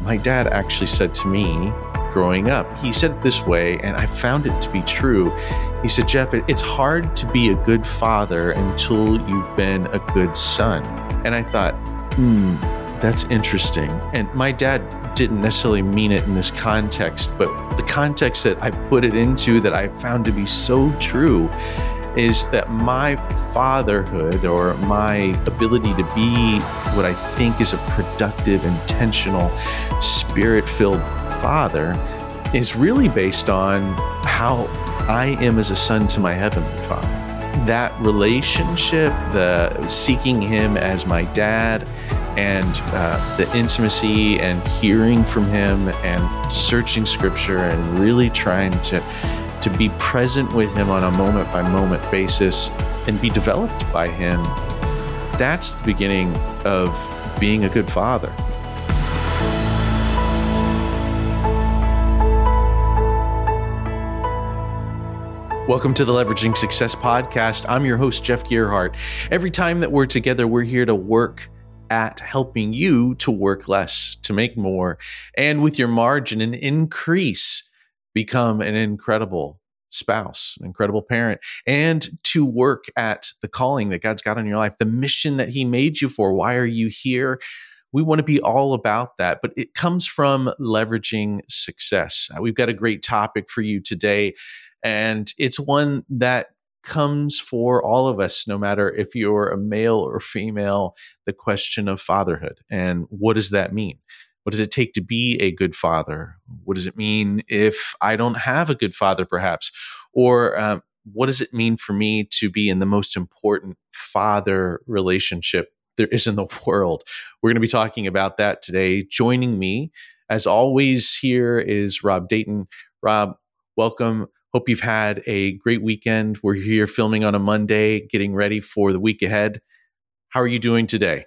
My dad actually said to me growing up, he said it this way, and I found it to be true. He said, Jeff, it's hard to be a good father until you've been a good son. And I thought, hmm, that's interesting. And my dad didn't necessarily mean it in this context, but the context that I put it into that I found to be so true is that my fatherhood or my ability to be what I think is a productive, intentional, spirit filled father is really based on how I am as a son to my heavenly father. That relationship, the seeking him as my dad, and uh, the intimacy and hearing from him and searching scripture and really trying to to be present with him on a moment by moment basis and be developed by him that's the beginning of being a good father Welcome to the Leveraging Success Podcast. I'm your host, Jeff Gearhart. Every time that we're together, we're here to work at helping you to work less, to make more, and with your margin and increase, become an incredible spouse, an incredible parent, and to work at the calling that God's got on your life, the mission that He made you for. Why are you here? We want to be all about that, but it comes from leveraging success. Uh, we've got a great topic for you today, and it's one that comes for all of us, no matter if you're a male or female, the question of fatherhood. And what does that mean? What does it take to be a good father? What does it mean if I don't have a good father, perhaps? Or um, what does it mean for me to be in the most important father relationship there is in the world? We're going to be talking about that today. Joining me, as always, here is Rob Dayton. Rob, welcome. Hope you've had a great weekend. We're here filming on a Monday, getting ready for the week ahead. How are you doing today?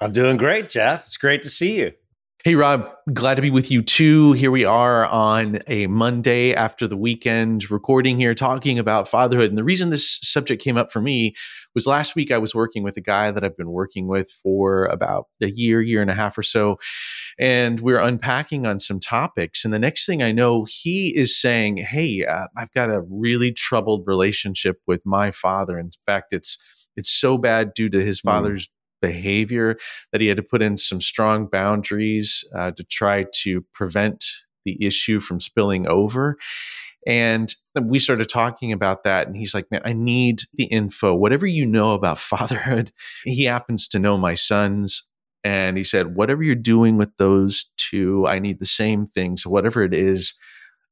I'm doing great, Jeff. It's great to see you. Hey, Rob, glad to be with you too. Here we are on a Monday after the weekend, recording here, talking about fatherhood. And the reason this subject came up for me was last week I was working with a guy that I've been working with for about a year, year and a half or so. And we we're unpacking on some topics. And the next thing I know, he is saying, Hey, uh, I've got a really troubled relationship with my father. In fact, it's it's so bad due to his hmm. father's mm behavior that he had to put in some strong boundaries uh, to try to prevent the issue from spilling over. And we started talking about that. And he's like, man, I need the info. Whatever you know about fatherhood, he happens to know my sons. And he said, whatever you're doing with those two, I need the same thing. So whatever it is,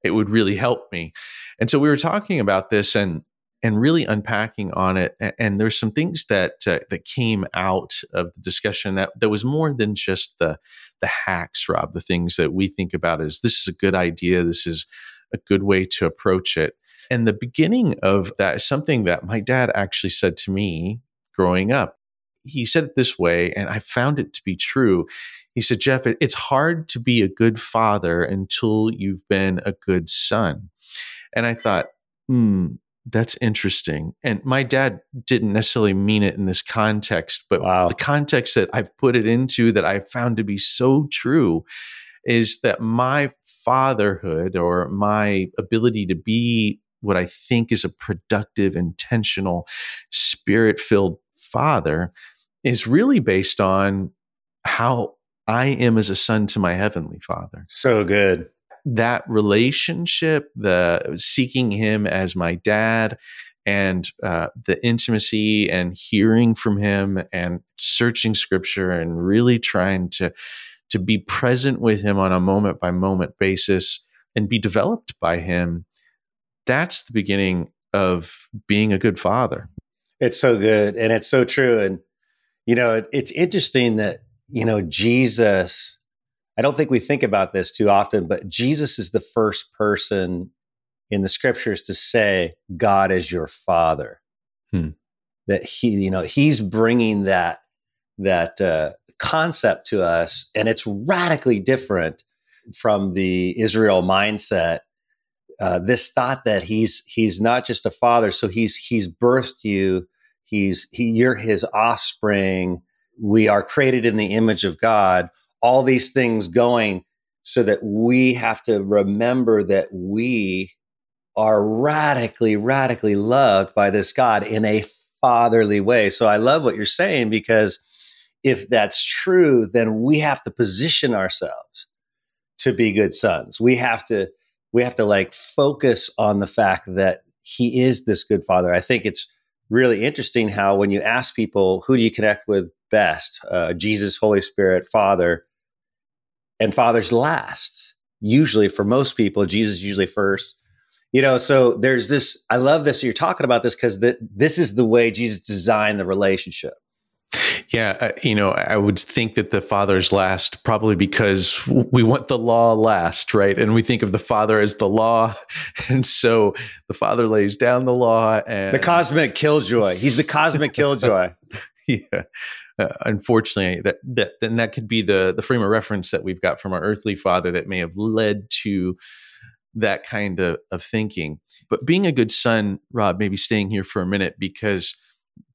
it would really help me. And so we were talking about this and and really unpacking on it. And there's some things that uh, that came out of the discussion that that was more than just the the hacks, Rob. The things that we think about is this is a good idea. This is a good way to approach it. And the beginning of that is something that my dad actually said to me growing up. He said it this way, and I found it to be true. He said, Jeff, it's hard to be a good father until you've been a good son. And I thought, hmm, that's interesting. And my dad didn't necessarily mean it in this context, but wow. the context that I've put it into that I found to be so true is that my fatherhood or my ability to be what I think is a productive, intentional, spirit filled father is really based on how I am as a son to my heavenly father. So good that relationship, the seeking him as my dad, and uh, the intimacy and hearing from him and searching scripture and really trying to to be present with him on a moment by moment basis and be developed by him that's the beginning of being a good father. It's so good and it's so true. And you know it, it's interesting that you know jesus I don't think we think about this too often, but Jesus is the first person in the scriptures to say, God is your father. Hmm. That he, you know, he's bringing that that uh, concept to us, and it's radically different from the Israel mindset. Uh, this thought that he's he's not just a father, so he's he's birthed you. He's he, you're his offspring. We are created in the image of God all these things going so that we have to remember that we are radically, radically loved by this God in a fatherly way. So I love what you're saying because if that's true, then we have to position ourselves to be good sons. We have to we have to like focus on the fact that he is this good father. I think it's really interesting how when you ask people who do you connect with best, uh, Jesus, Holy Spirit, Father, and Father's last. Usually, for most people, Jesus usually first. You know, so there's this. I love this. You're talking about this because this is the way Jesus designed the relationship. Yeah, uh, you know, I would think that the father's last, probably because we want the law last, right? And we think of the father as the law, and so the father lays down the law and the cosmic killjoy. He's the cosmic killjoy. yeah, uh, unfortunately, that that then that could be the the frame of reference that we've got from our earthly father that may have led to that kind of, of thinking. But being a good son, Rob, maybe staying here for a minute because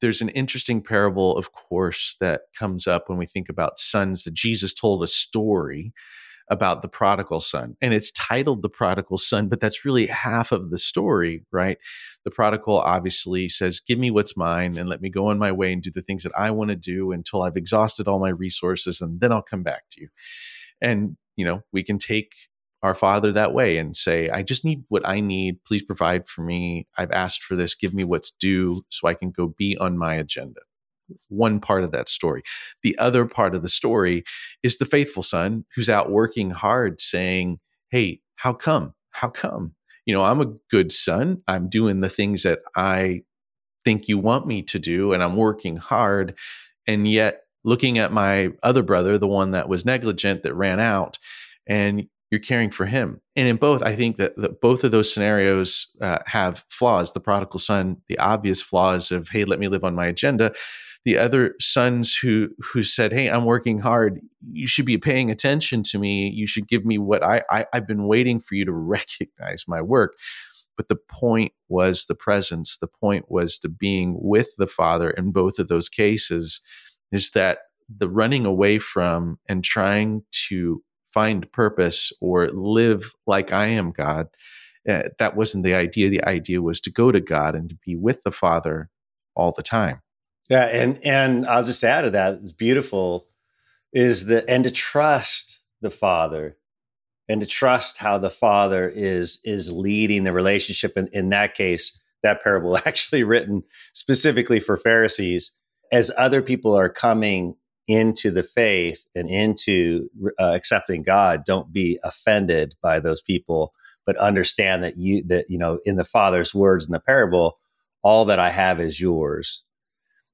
there's an interesting parable, of course, that comes up when we think about sons that Jesus told a story about the prodigal son. And it's titled The Prodigal Son, but that's really half of the story, right? The prodigal obviously says, Give me what's mine and let me go on my way and do the things that I want to do until I've exhausted all my resources, and then I'll come back to you. And, you know, we can take our father that way and say, I just need what I need. Please provide for me. I've asked for this. Give me what's due so I can go be on my agenda. One part of that story. The other part of the story is the faithful son who's out working hard saying, Hey, how come? How come? You know, I'm a good son. I'm doing the things that I think you want me to do, and I'm working hard. And yet, looking at my other brother, the one that was negligent that ran out, and you're caring for him. And in both, I think that, that both of those scenarios uh, have flaws. The prodigal son, the obvious flaws of, hey, let me live on my agenda. The other sons who who said, "Hey, I'm working hard. You should be paying attention to me. You should give me what I, I I've been waiting for you to recognize my work." But the point was the presence. The point was to being with the Father in both of those cases. Is that the running away from and trying to find purpose or live like I am God. Uh, that wasn't the idea. The idea was to go to God and to be with the Father all the time. Yeah, and and I'll just add to that. It's beautiful, is the and to trust the Father, and to trust how the Father is is leading the relationship. In, in that case, that parable actually written specifically for Pharisees, as other people are coming into the faith and into uh, accepting God, don't be offended by those people, but understand that you that you know in the Father's words in the parable, all that I have is yours.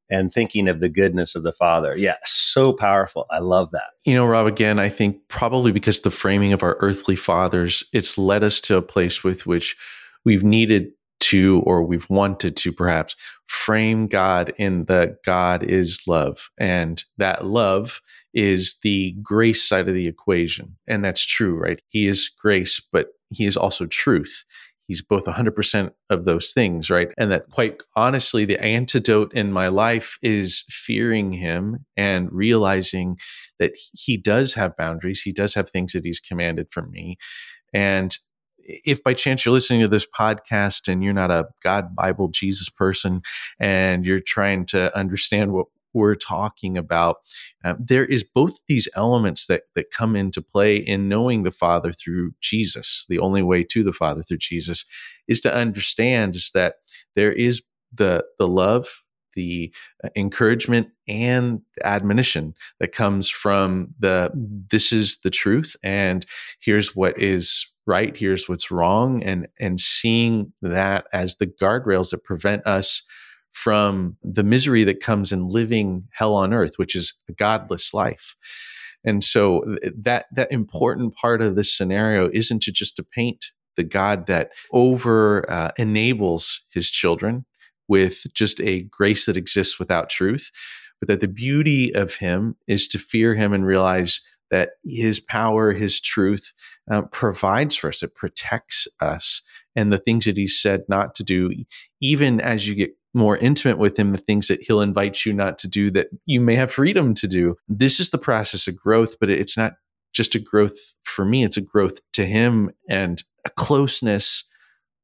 And thinking of the goodness of the Father. Yeah, so powerful. I love that. You know, Rob, again, I think probably because the framing of our earthly fathers, it's led us to a place with which we've needed to, or we've wanted to perhaps frame God in that God is love. And that love is the grace side of the equation. And that's true, right? He is grace, but he is also truth. He's both 100% of those things, right? And that quite honestly, the antidote in my life is fearing him and realizing that he does have boundaries. He does have things that he's commanded from me. And if by chance you're listening to this podcast and you're not a God, Bible, Jesus person, and you're trying to understand what we're talking about, uh, there is both these elements that that come into play in knowing the Father through Jesus. The only way to the Father through Jesus is to understand is that there is the the love the uh, encouragement and admonition that comes from the this is the truth and here's what is right here's what's wrong and and seeing that as the guardrails that prevent us from the misery that comes in living hell on earth which is a godless life and so that that important part of this scenario isn't to just to paint the god that over uh, enables his children with just a grace that exists without truth but that the beauty of him is to fear him and realize that his power, his truth uh, provides for us, it protects us. And the things that he said not to do, even as you get more intimate with him, the things that he'll invite you not to do that you may have freedom to do. This is the process of growth, but it's not just a growth for me, it's a growth to him and a closeness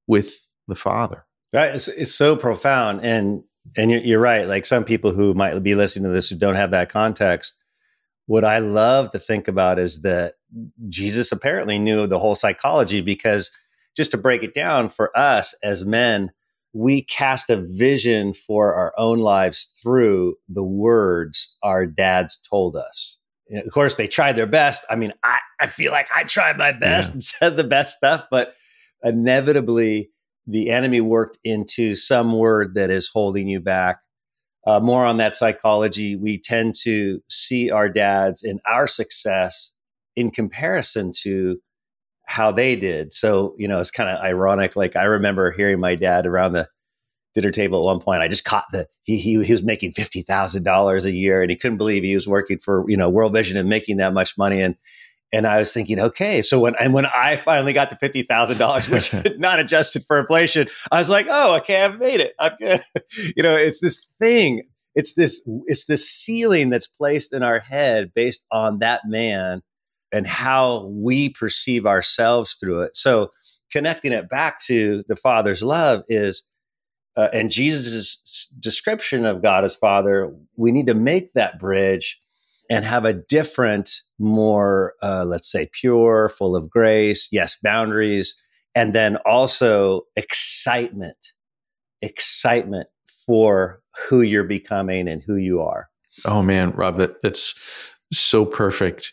with the Father. Right. It's, so profound. And and you're right. Like some people who might be listening to this who don't have that context, what I love to think about is that Jesus apparently knew the whole psychology because just to break it down for us as men, we cast a vision for our own lives through the words our dads told us. of course, they tried their best. I mean, I, I feel like I tried my best yeah. and said the best stuff, but inevitably the enemy worked into some word that is holding you back. Uh, more on that psychology. We tend to see our dads and our success in comparison to how they did. So, you know, it's kind of ironic. Like I remember hearing my dad around the dinner table at one point. I just caught the he he, he was making fifty thousand dollars a year, and he couldn't believe he was working for you know World Vision and making that much money. And and I was thinking, okay, so when and when I finally got to fifty thousand dollars, which not adjusted for inflation, I was like, oh, okay, I've made it. I'm good. you know, it's this thing. It's this it's this ceiling that's placed in our head based on that man and how we perceive ourselves through it. So connecting it back to the Father's love is, uh, and Jesus' description of God as Father, we need to make that bridge and have a different, more, uh, let's say, pure, full of grace, yes, boundaries, and then also excitement, excitement for who you're becoming and who you are. Oh man, Rob, that, that's so perfect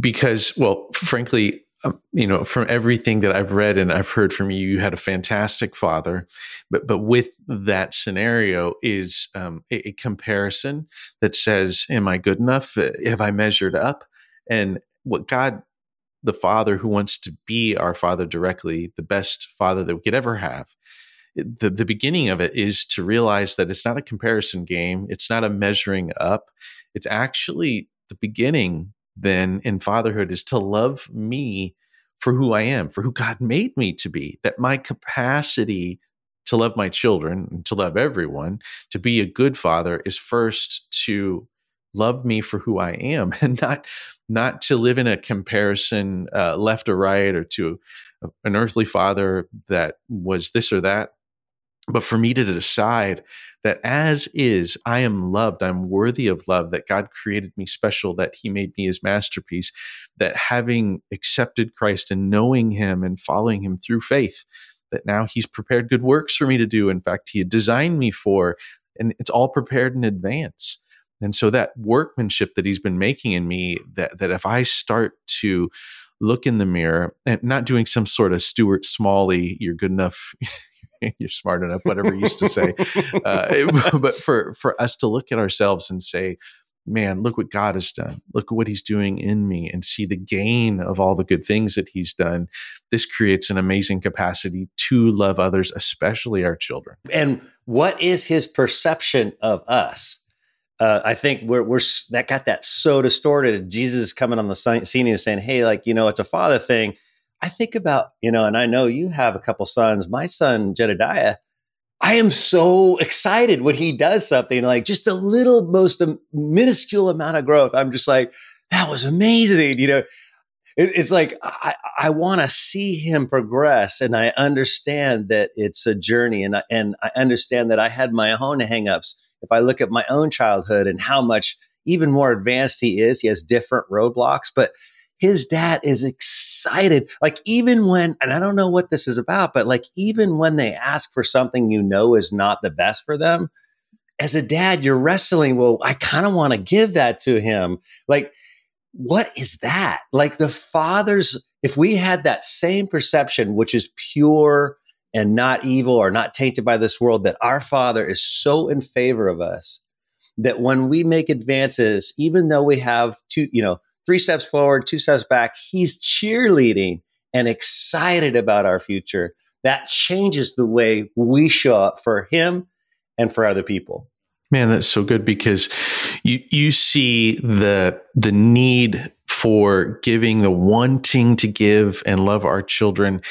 because, well, frankly, um, you know, from everything that I've read and I've heard from you, you had a fantastic father, but but with that scenario is um, a, a, comparison that says, "Am I good enough? Have I measured up?" And what God, the Father who wants to be our Father directly, the best Father that we could ever have. The, the beginning of it is to realize that it's not a comparison game. It's not a measuring up. It's actually the beginning then in fatherhood is to love me for who I am, for who God made me to be, that my capacity to love my children and to love everyone, to be a good father is first to love me for who I am and not not to live in a comparison uh, left or right or to an earthly father that was this or that but for me to decide that as is, I am loved, I'm worthy of love, that God created me special, that He made me His masterpiece, that having accepted Christ and knowing Him and following Him through faith, that now He's prepared good works for me to do. In fact, He had designed me for, and it's all prepared in advance. And so that workmanship that He's been making in me, that that if I start to look in the mirror and not doing some sort of Stuart Smalley, you're good enough, you're smart enough, whatever he used to say. Uh, but for for us to look at ourselves and say, man, look what God has done. Look at what He's doing in me, and see the gain of all the good things that He's done. This creates an amazing capacity to love others, especially our children. And what is His perception of us? Uh, I think we're we're that got that so distorted. Jesus coming on the scene and saying, "Hey, like you know, it's a father thing." I think about, you know, and I know you have a couple sons. My son, Jedediah, I am so excited when he does something like just a little, most minuscule amount of growth. I'm just like, that was amazing. You know, it, it's like, I, I want to see him progress. And I understand that it's a journey. And I, and I understand that I had my own hangups. If I look at my own childhood and how much even more advanced he is, he has different roadblocks. But his dad is excited. Like, even when, and I don't know what this is about, but like, even when they ask for something you know is not the best for them, as a dad, you're wrestling. Well, I kind of want to give that to him. Like, what is that? Like, the father's, if we had that same perception, which is pure and not evil or not tainted by this world, that our father is so in favor of us that when we make advances, even though we have two, you know, three steps forward, two steps back. He's cheerleading and excited about our future. That changes the way we show up for him and for other people. Man, that's so good because you you see the the need for giving, the wanting to give and love our children,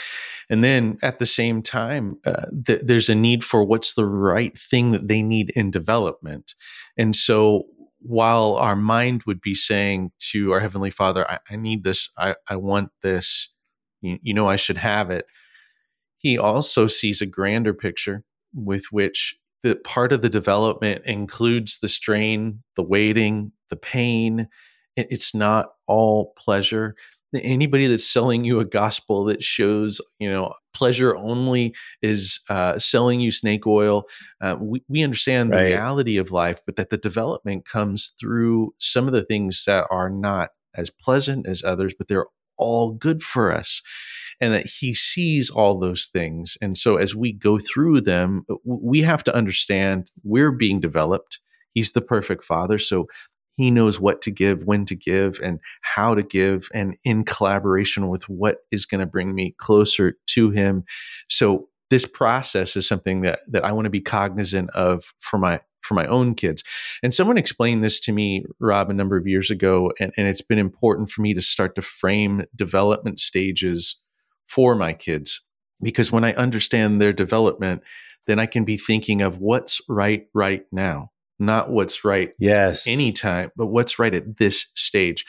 and then at the same time, uh, th- there's a need for what's the right thing that they need in development, and so while our mind would be saying to our Heavenly Father, I, I need this, I, I want this, you, you know, I should have it, He also sees a grander picture with which the part of the development includes the strain, the waiting, the pain. It's not all pleasure anybody that's selling you a gospel that shows you know pleasure only is uh, selling you snake oil. Uh, we, we understand right. the reality of life but that the development comes through some of the things that are not as pleasant as others but they're all good for us and that he sees all those things. And so as we go through them we have to understand we're being developed. He's the perfect father so he knows what to give, when to give, and how to give, and in collaboration with what is going to bring me closer to him. So this process is something that that I want to be cognizant of for my for my own kids. And someone explained this to me, Rob, a number of years ago, and, and it's been important for me to start to frame development stages for my kids because when I understand their development, then I can be thinking of what's right right now not what's right yes. anytime but what's right at this stage.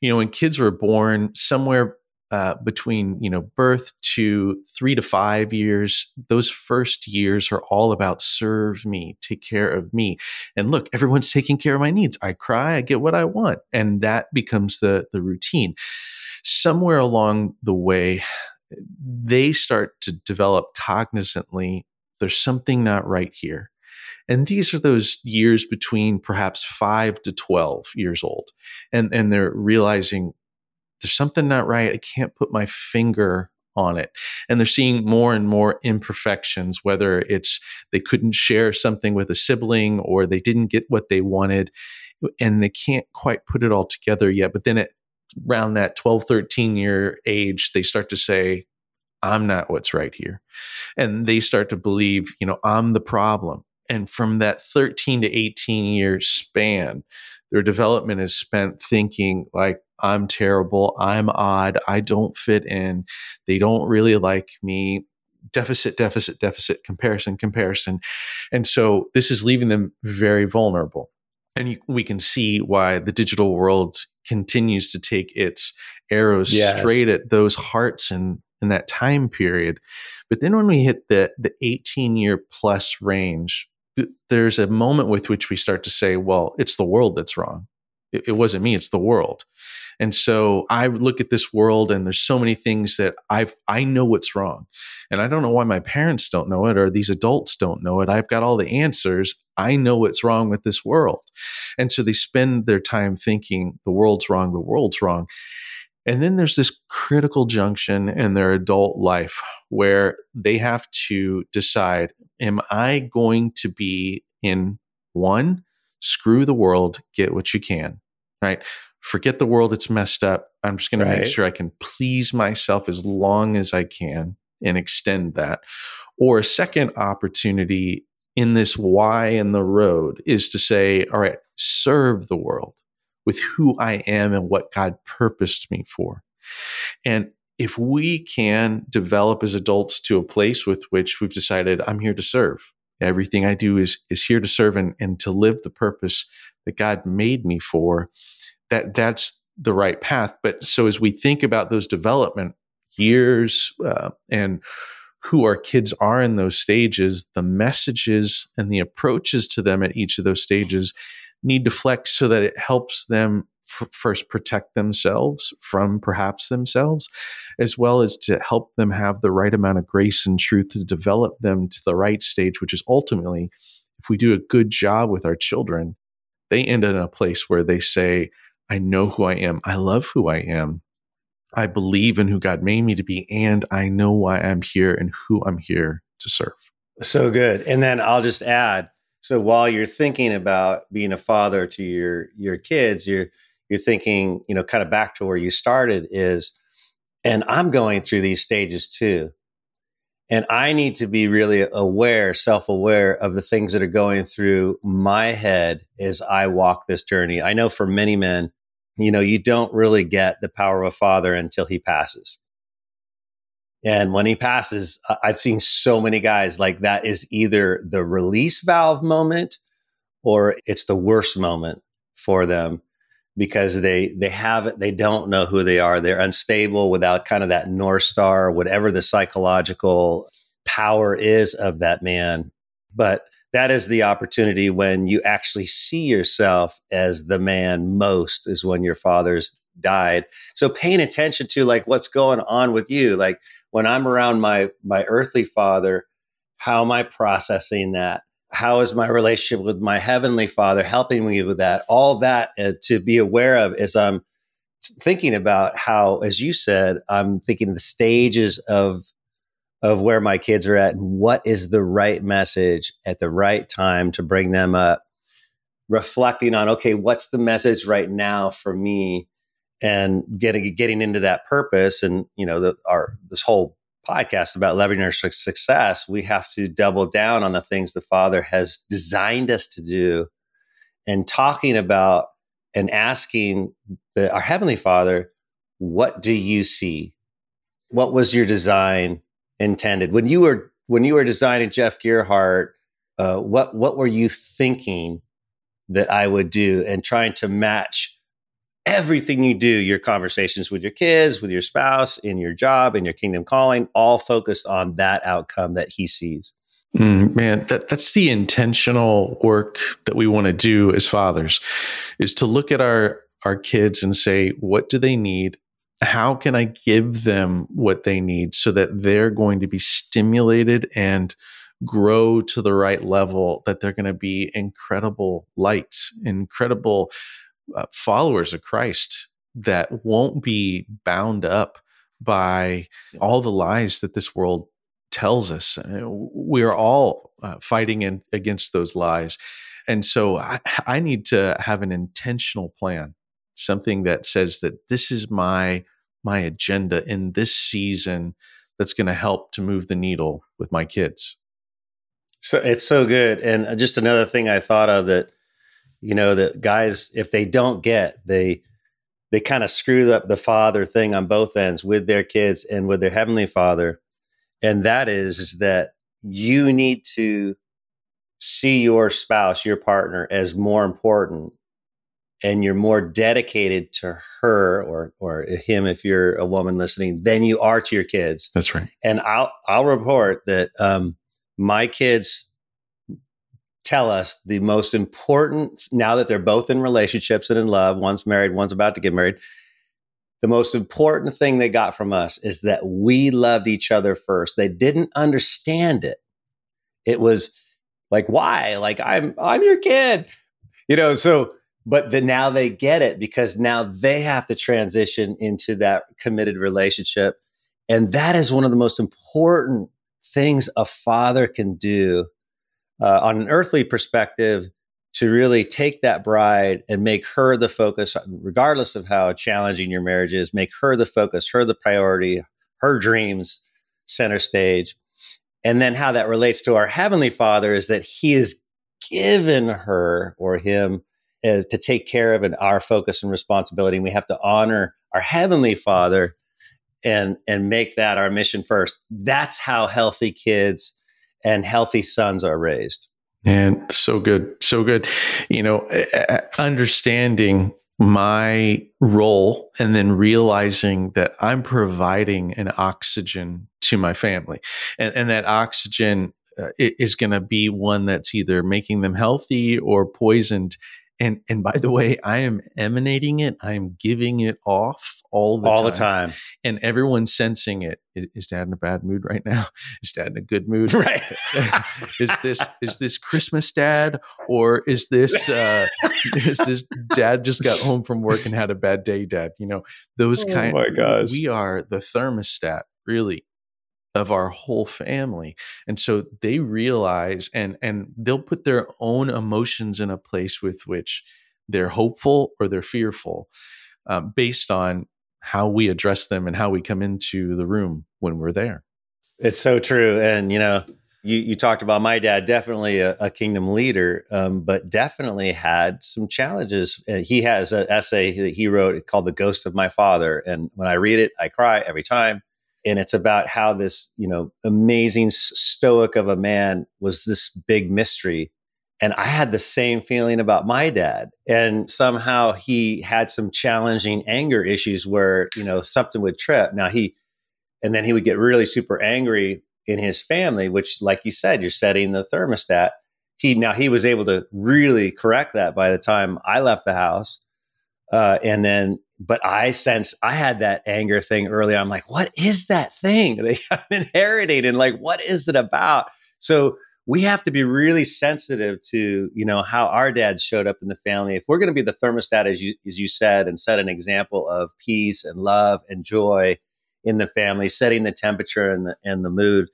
You know when kids were born somewhere uh, between you know birth to three to five years those first years are all about serve me take care of me. And look everyone's taking care of my needs. I cry i get what i want and that becomes the the routine. Somewhere along the way they start to develop cognizantly there's something not right here and these are those years between perhaps five to 12 years old. And, and they're realizing there's something not right. I can't put my finger on it. And they're seeing more and more imperfections, whether it's they couldn't share something with a sibling or they didn't get what they wanted and they can't quite put it all together yet. But then at around that 12, 13 year age, they start to say, I'm not what's right here. And they start to believe, you know, I'm the problem and from that 13 to 18 year span their development is spent thinking like i'm terrible i'm odd i don't fit in they don't really like me. Deficit deficit deficit comparison comparison. And so this is leaving them very vulnerable. And you, we can see why the digital world continues to take its arrows yes. straight at those hearts and in that time period. But then when we hit the the 18 year plus range there's a moment with which we start to say, well, it's the world that's wrong. It, it wasn't me, it's the world. And so I look at this world and there's so many things that I've I know what's wrong. And I don't know why my parents don't know it or these adults don't know it. I've got all the answers. I know what's wrong with this world. And so they spend their time thinking the world's wrong, the world's wrong. And then there's this critical junction in their adult life where they have to decide Am I going to be in one, screw the world, get what you can, right? Forget the world, it's messed up. I'm just going right. to make sure I can please myself as long as I can and extend that. Or a second opportunity in this why in the road is to say, all right, serve the world with who I am and what God purposed me for. And if we can develop as adults to a place with which we've decided, I'm here to serve. Everything I do is is here to serve and, and to live the purpose that God made me for, that that's the right path. But so as we think about those development years uh, and who our kids are in those stages, the messages and the approaches to them at each of those stages need to flex so that it helps them f- first protect themselves from perhaps themselves, as well as to help them have the right amount of grace and truth to develop them to the right stage, which is ultimately, if we do a good job with our children, they end up in a place where they say, I know who I am. I love who I am. I believe in who God made me to be, and I know why I'm here and who I'm here to serve. So good. And then I'll just add so while you're thinking about being a father to your your kids, you're you're thinking, you know, kind of back to where you started is, and I'm going through these stages too. And I need to be really aware, self aware of the things that are going through my head as I walk this journey. I know for many men, you know, you don't really get the power of a father until he passes. And when he passes, I've seen so many guys like that is either the release valve moment or it's the worst moment for them because they they have it they don't know who they are. They're unstable without kind of that north star whatever the psychological power is of that man. But that is the opportunity when you actually see yourself as the man most is when your father's died. So paying attention to like what's going on with you like when i'm around my my earthly father how am i processing that? How is my relationship with my heavenly father helping me with that? All that uh, to be aware of as i'm thinking about how as you said i'm thinking the stages of of where my kids are at and what is the right message at the right time to bring them up. Reflecting on okay what's the message right now for me and getting getting into that purpose and you know the, our this whole podcast about leveraging our success we have to double down on the things the father has designed us to do and talking about and asking the, our heavenly father what do you see what was your design intended when you were when you were designing Jeff Gearhart. Uh, what what were you thinking that I would do, and trying to match everything you do, your conversations with your kids, with your spouse, in your job, in your kingdom calling, all focused on that outcome that he sees. Mm, man, that, that's the intentional work that we want to do as fathers is to look at our our kids and say, what do they need? how can I give them what they need so that they're going to be stimulated and grow to the right level that they're going to be incredible lights, incredible uh, followers of Christ that won't be bound up by all the lies that this world tells us. Uh, we are all uh, fighting in, against those lies. And so I, I need to have an intentional plan something that says that this is my my agenda in this season that's going to help to move the needle with my kids. So it's so good. And uh, just another thing I thought of that, you know, that guys, if they don't get, they, they kind of screw up the father thing on both ends with their kids and with their heavenly father. And that is, is that you need to see your spouse, your partner as more important and you're more dedicated to her or or him if you're a woman listening than you are to your kids. That's right. And I'll I'll report that um, my kids tell us the most important now that they're both in relationships and in love. One's married, one's about to get married. The most important thing they got from us is that we loved each other first. They didn't understand it. It was like, why? Like I'm I'm your kid. You know, so but then now they get it because now they have to transition into that committed relationship and that is one of the most important things a father can do uh, on an earthly perspective to really take that bride and make her the focus regardless of how challenging your marriage is make her the focus her the priority her dreams center stage and then how that relates to our heavenly father is that he has given her or him is to take care of and our focus and responsibility. And we have to honor our heavenly Father and and make that our mission first. That's how healthy kids and healthy sons are raised. And so good, so good. You know, understanding my role and then realizing that I'm providing an oxygen to my family, and, and that oxygen uh, is going to be one that's either making them healthy or poisoned and and by the way i am emanating it. I am giving it off all the all time. the time. and everyone's sensing it. Is dad in a bad mood right now? Is dad in a good mood? Right. Is this is this christmas dad? Or is this uh is this dad just got home from work and had a bad day dad? You know those oh kind my gosh. we are the thermostat really of our whole family and so they realize and and they'll put their own emotions in a place with which they're hopeful or they're fearful um, based on how we address them and how we come into the room when we're there. It's so true and you know you, you talked about my dad definitely a, a kingdom leader um, but definitely had some challenges. Uh, he has an essay that he wrote called the ghost of my father and when i read it i cry every time and it's about how this you know amazing stoic of a man was this big mystery And I had the same feeling about my dad. And somehow he had some challenging anger issues where, you know, something would trip. Now he, and then he would get really super angry in his family, which, like you said, you're setting the thermostat. He, now he was able to really correct that by the time I left the house. Uh, and then, but I sense I had that anger thing earlier. I'm like, what is that thing they have inherited? And like, what is it about? So we have to be really sensitive to you know how our dad showed up in the family if we're going to be the thermostat as you as you said and set an example of peace and love and joy in the family setting the temperature and the and the mood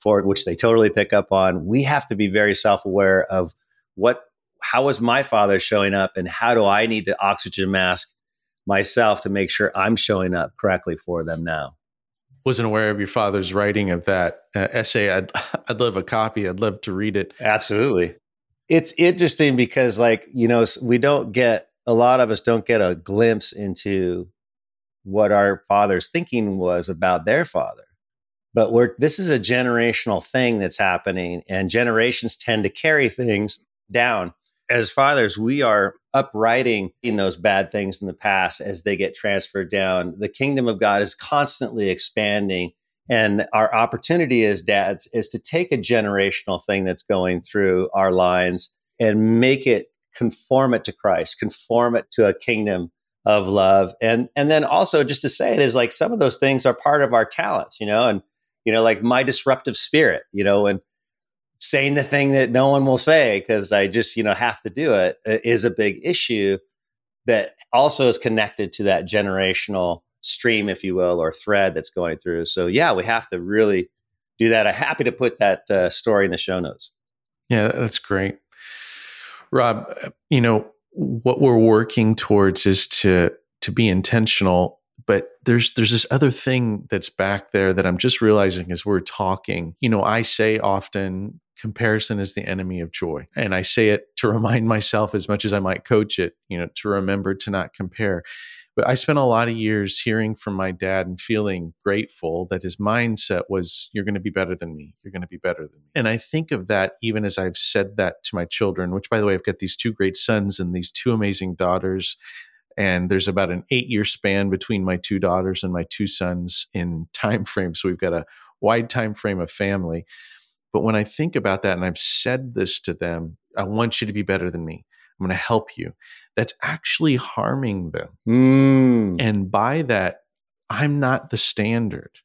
for it which they totally pick up on we have to be very self-aware of what how is my father showing up and how do i need to oxygen mask myself to make sure i'm showing up correctly for them now wasn't aware of your father's writing of that uh, essay. I'd I'd love a copy. I'd love to read it. Absolutely. It's interesting because like, you know, we don't get a lot of us don't get a glimpse into what our father's thinking was about their father. But we're this is a generational thing that's happening and generations tend to carry things down as fathers, we are uprighting in those bad things in the past as they get transferred down. The kingdom of God is constantly expanding. And our opportunity as dads is to take a generational thing that's going through our lines and make it conform it to Christ, conform it to a kingdom of love. And and then also just to say it is like some of those things are part of our talents, you know, and you know, like my disruptive spirit, you know, and saying the thing that no one will say because I just, you know, have to do it uh, a big issue that also is connected to that generational stream, if you will, or thread that's going through. So, yeah, we have to really do that. I'm happy to put that uh, story in the show notes. Yeah, that's great. Rob, uh, you know, what we're working towards is to to be intentional but there's there's this other thing that's back there that I'm just realizing as we're talking. You know, I say often comparison is the enemy of joy. And I say it to remind myself as much as I might coach it, you know, to remember to not compare. But I spent a lot of years hearing from my dad and feeling grateful that his mindset was, you're going to be better than me. You're going to be better than me. And I think of that even as I've said that to my children, which by the way, I've got these two great sons and these two amazing daughters and there's about an eight year span between my two daughters and my two sons in time frame so we've got a wide time frame of family. But when i think about that and i've said this to them i want you to be better than me. I'm going to help you that's actually harming them. Mm. and by that i'm not the standard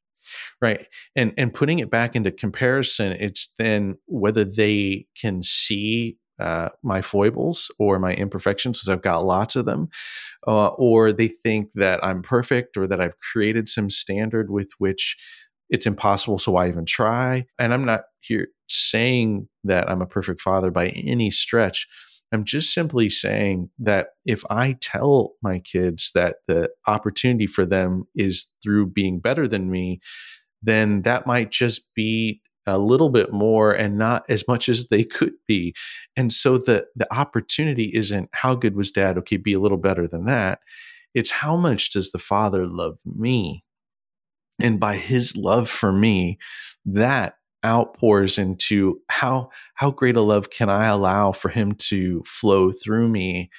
right? And and putting it back into comparison it's then whether they can see uh, my foibles or my imperfections because I've got lots of them, uh, or they think that I'm perfect or that I've created some standard with which it's impossible. So why even try? And I'm not here saying that I'm a perfect father by any stretch. I'm just simply saying that if I tell my kids that the opportunity for them is through being better than me, then that might just be a little bit more and not as much as they could be. And so the the opportunity isn't how good was dad? Okay, be a little better than that. It's how much does the father love me? And by his love for me, that outpours into how how great a love can I allow for him to flow through me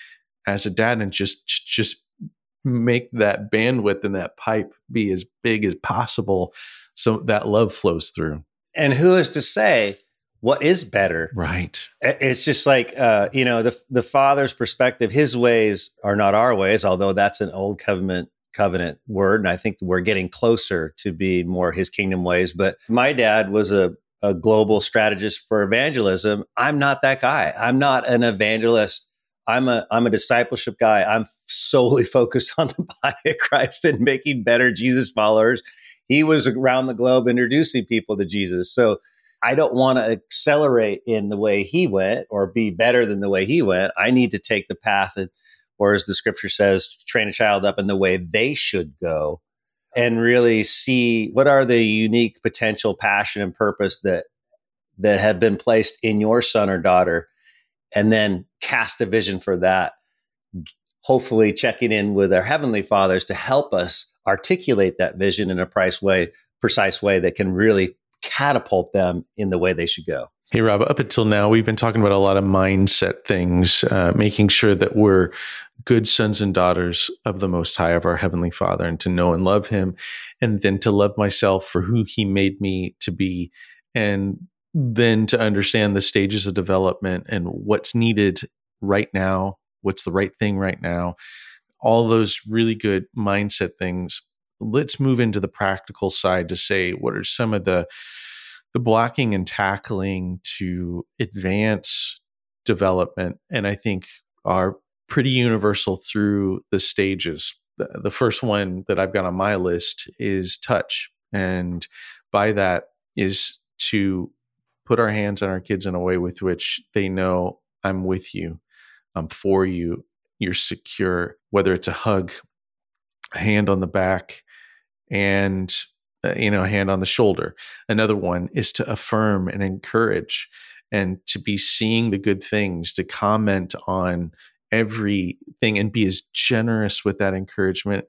as a dad and just just make that bandwidth and that pipe be as big as possible so that love flows through and who is to say what is better? Right. It's just like uh, you know the the Father's perspective. His ways are not our ways, although that's an old covenant covenant word, and I think we're getting closer to be more His kingdom ways. But my dad was a a global strategist for evangelism. I'm not that guy. I'm not an evangelist. I'm a I'm a discipleship guy. I'm solely focused on the body of Christ and making better Jesus followers he was around the globe introducing people to Jesus. So I don't want to accelerate in the way he went or be better than the way he went. I need to take the path that, or as the scripture says, train a child up in the way they should go and really see what are the unique potential passion and purpose that that have been placed in your son or daughter and then cast a vision for that hopefully checking in with our heavenly fathers to help us articulate that vision in a price way, precise way that can really catapult them in the way they should go. Hey, Rob, up until now, we've been talking about a lot of mindset things, uh, making sure that we're good sons and daughters of the Most High of our Heavenly Father and to know and love Him, and then to love myself for who He made me to be, and then to understand the stages of development and what's needed right now, what's the right thing right now, all those really good mindset things. Let's move into the practical side to say what are some of the the blocking and tackling to advance development, and I think are pretty universal through the stages. The, first one that I've got on my list is touch. And by that is to put our hands on our kids in a way with which they know I'm with you, I'm for you, you're secure, whether it's a hug, a hand on the back, and uh, you know, a hand on the shoulder. Another one is to affirm and encourage and to be seeing the good things, to comment on everything and be as generous with that encouragement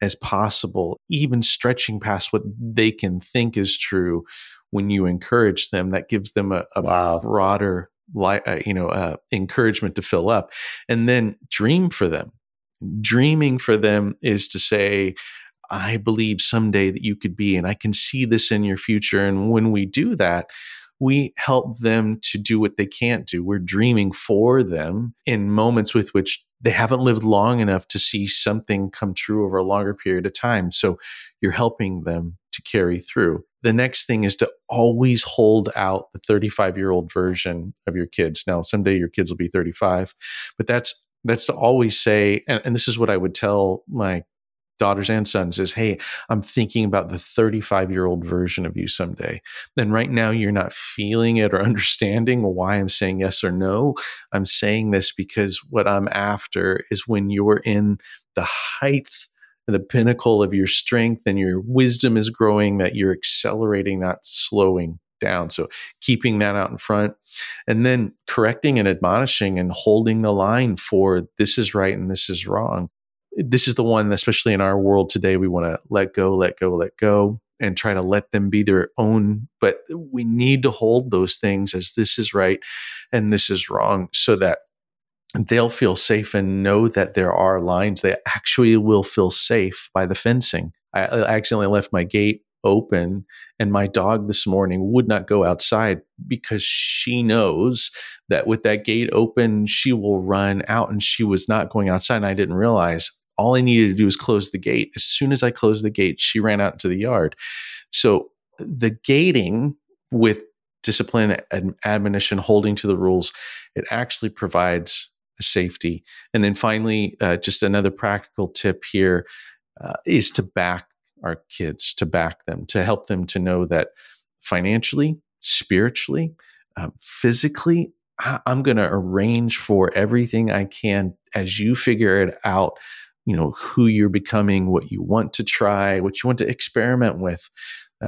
as possible, even stretching past what they can think is true when you encourage them. That gives them a, a wow. broader, uh, you know, uh, encouragement to fill up, and then dream for them. Dreaming for them is to say, I believe someday that you could be, and I can see this in your future. And when we do that, we help them to do what they can't do. We're dreaming for them in moments with which they haven't lived long enough to see something come true over a longer period of time. So you're helping them to carry through. The next thing is to always hold out the 35 year old version of your kids. Now, someday your kids will be 35, but that's that's to always say, and, and this is what I would tell my daughters and sons is hey i'm thinking about the 35 year old version of you someday. Then right now you're not feeling it or understanding why i'm saying yes or no. I'm saying this because what i'm after is when you're in the height and the pinnacle of your strength and your wisdom is growing that you're accelerating not slowing down. So keeping that out in front and then correcting and admonishing and holding the line for this is right and this is wrong this is the one, especially in our world today, we want to let go, let go, let go, and try to let them be their own. But we need to hold those things as this is right and this is wrong so that they'll feel safe and know that there are lines. They actually will feel safe by the fencing. I, accidentally left my gate open and my dog this morning would not go outside because she knows that with that gate open she will run out and she was not going outside and I didn't realize all I needed to do was close the gate. As soon as I closed the gate, she ran out into the yard. So the gating with discipline and admonition, holding to the rules, it actually provides safety. And then finally, uh, just another practical tip here uh, is to back our kids, to back them, to help them to know that financially, spiritually, uh, physically, I- I'm going to arrange for everything I can as you figure it out you know who you're becoming what you want to try what you want to experiment with.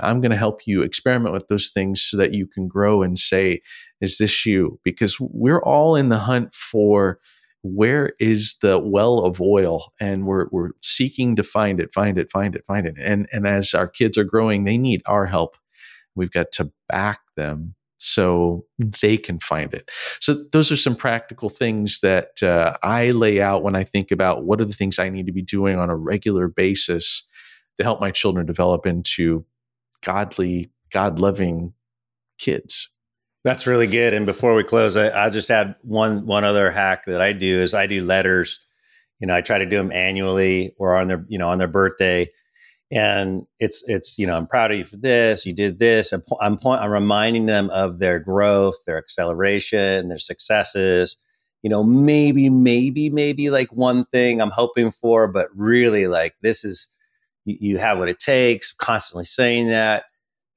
I'm going to help you experiment with those things so that you can grow and say is this you? Because we're all in the hunt for where is the well of oil and we're, we're seeking to find it find it find it find it and and as our kids are growing they need our help we've got to back them so they can find it. So those are some practical things that uh, I lay out when I think about what are the things I need to be doing on a regular basis to help my children develop into godly, God loving kids. That's really good. And before we close, I, will just add one one other hack that I do is I do letters. You know, I try to do them annually or on their you know on their birthday. And it's it's you know i'm proud of you for this. You did this. I'm i'm, I'm reminding them of their growth their acceleration their successes. You know maybe maybe maybe like one thing i'm hoping for but really like this is you, you have what it takes. Constantly saying that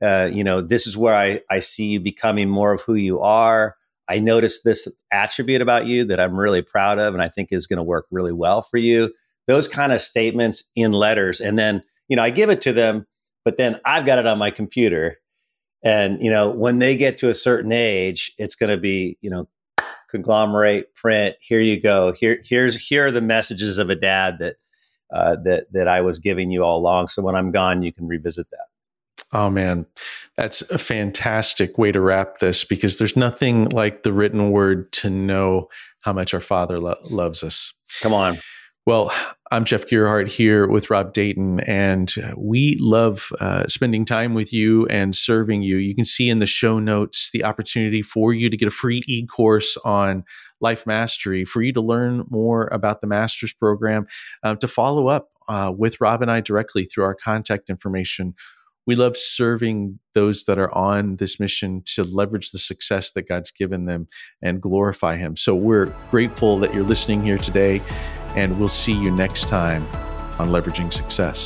uh, you know this is where I, I see you becoming more of who you are i noticed this attribute about you that i'm really proud of and i think is going to work really well for you those kind of statements in letters and then you know, I give it to them, but then I've got it on my computer. And, you know, when they get to a certain age, it's going to be, you know, conglomerate, print, here you go. Here, here's, here are the messages of a dad that, uh, that, that I was giving you all along. So when I'm gone, you can revisit that. Oh man, that's a fantastic way to wrap this because there's nothing like the written word to know how much our Father lo- loves us. Come on. Well, I'm Jeff Gearhart here with Rob Dayton, and we love uh, spending time with you and serving you. You can see in the show notes the opportunity for you to get a free e course on life mastery, for you to learn more about the master's program, uh, to follow up uh, with Rob and I directly through our contact information we love serving those that are on this mission to leverage the success that God's given them and glorify Him. So we're grateful that you're listening here today, and we'll see you next time on Leveraging Success.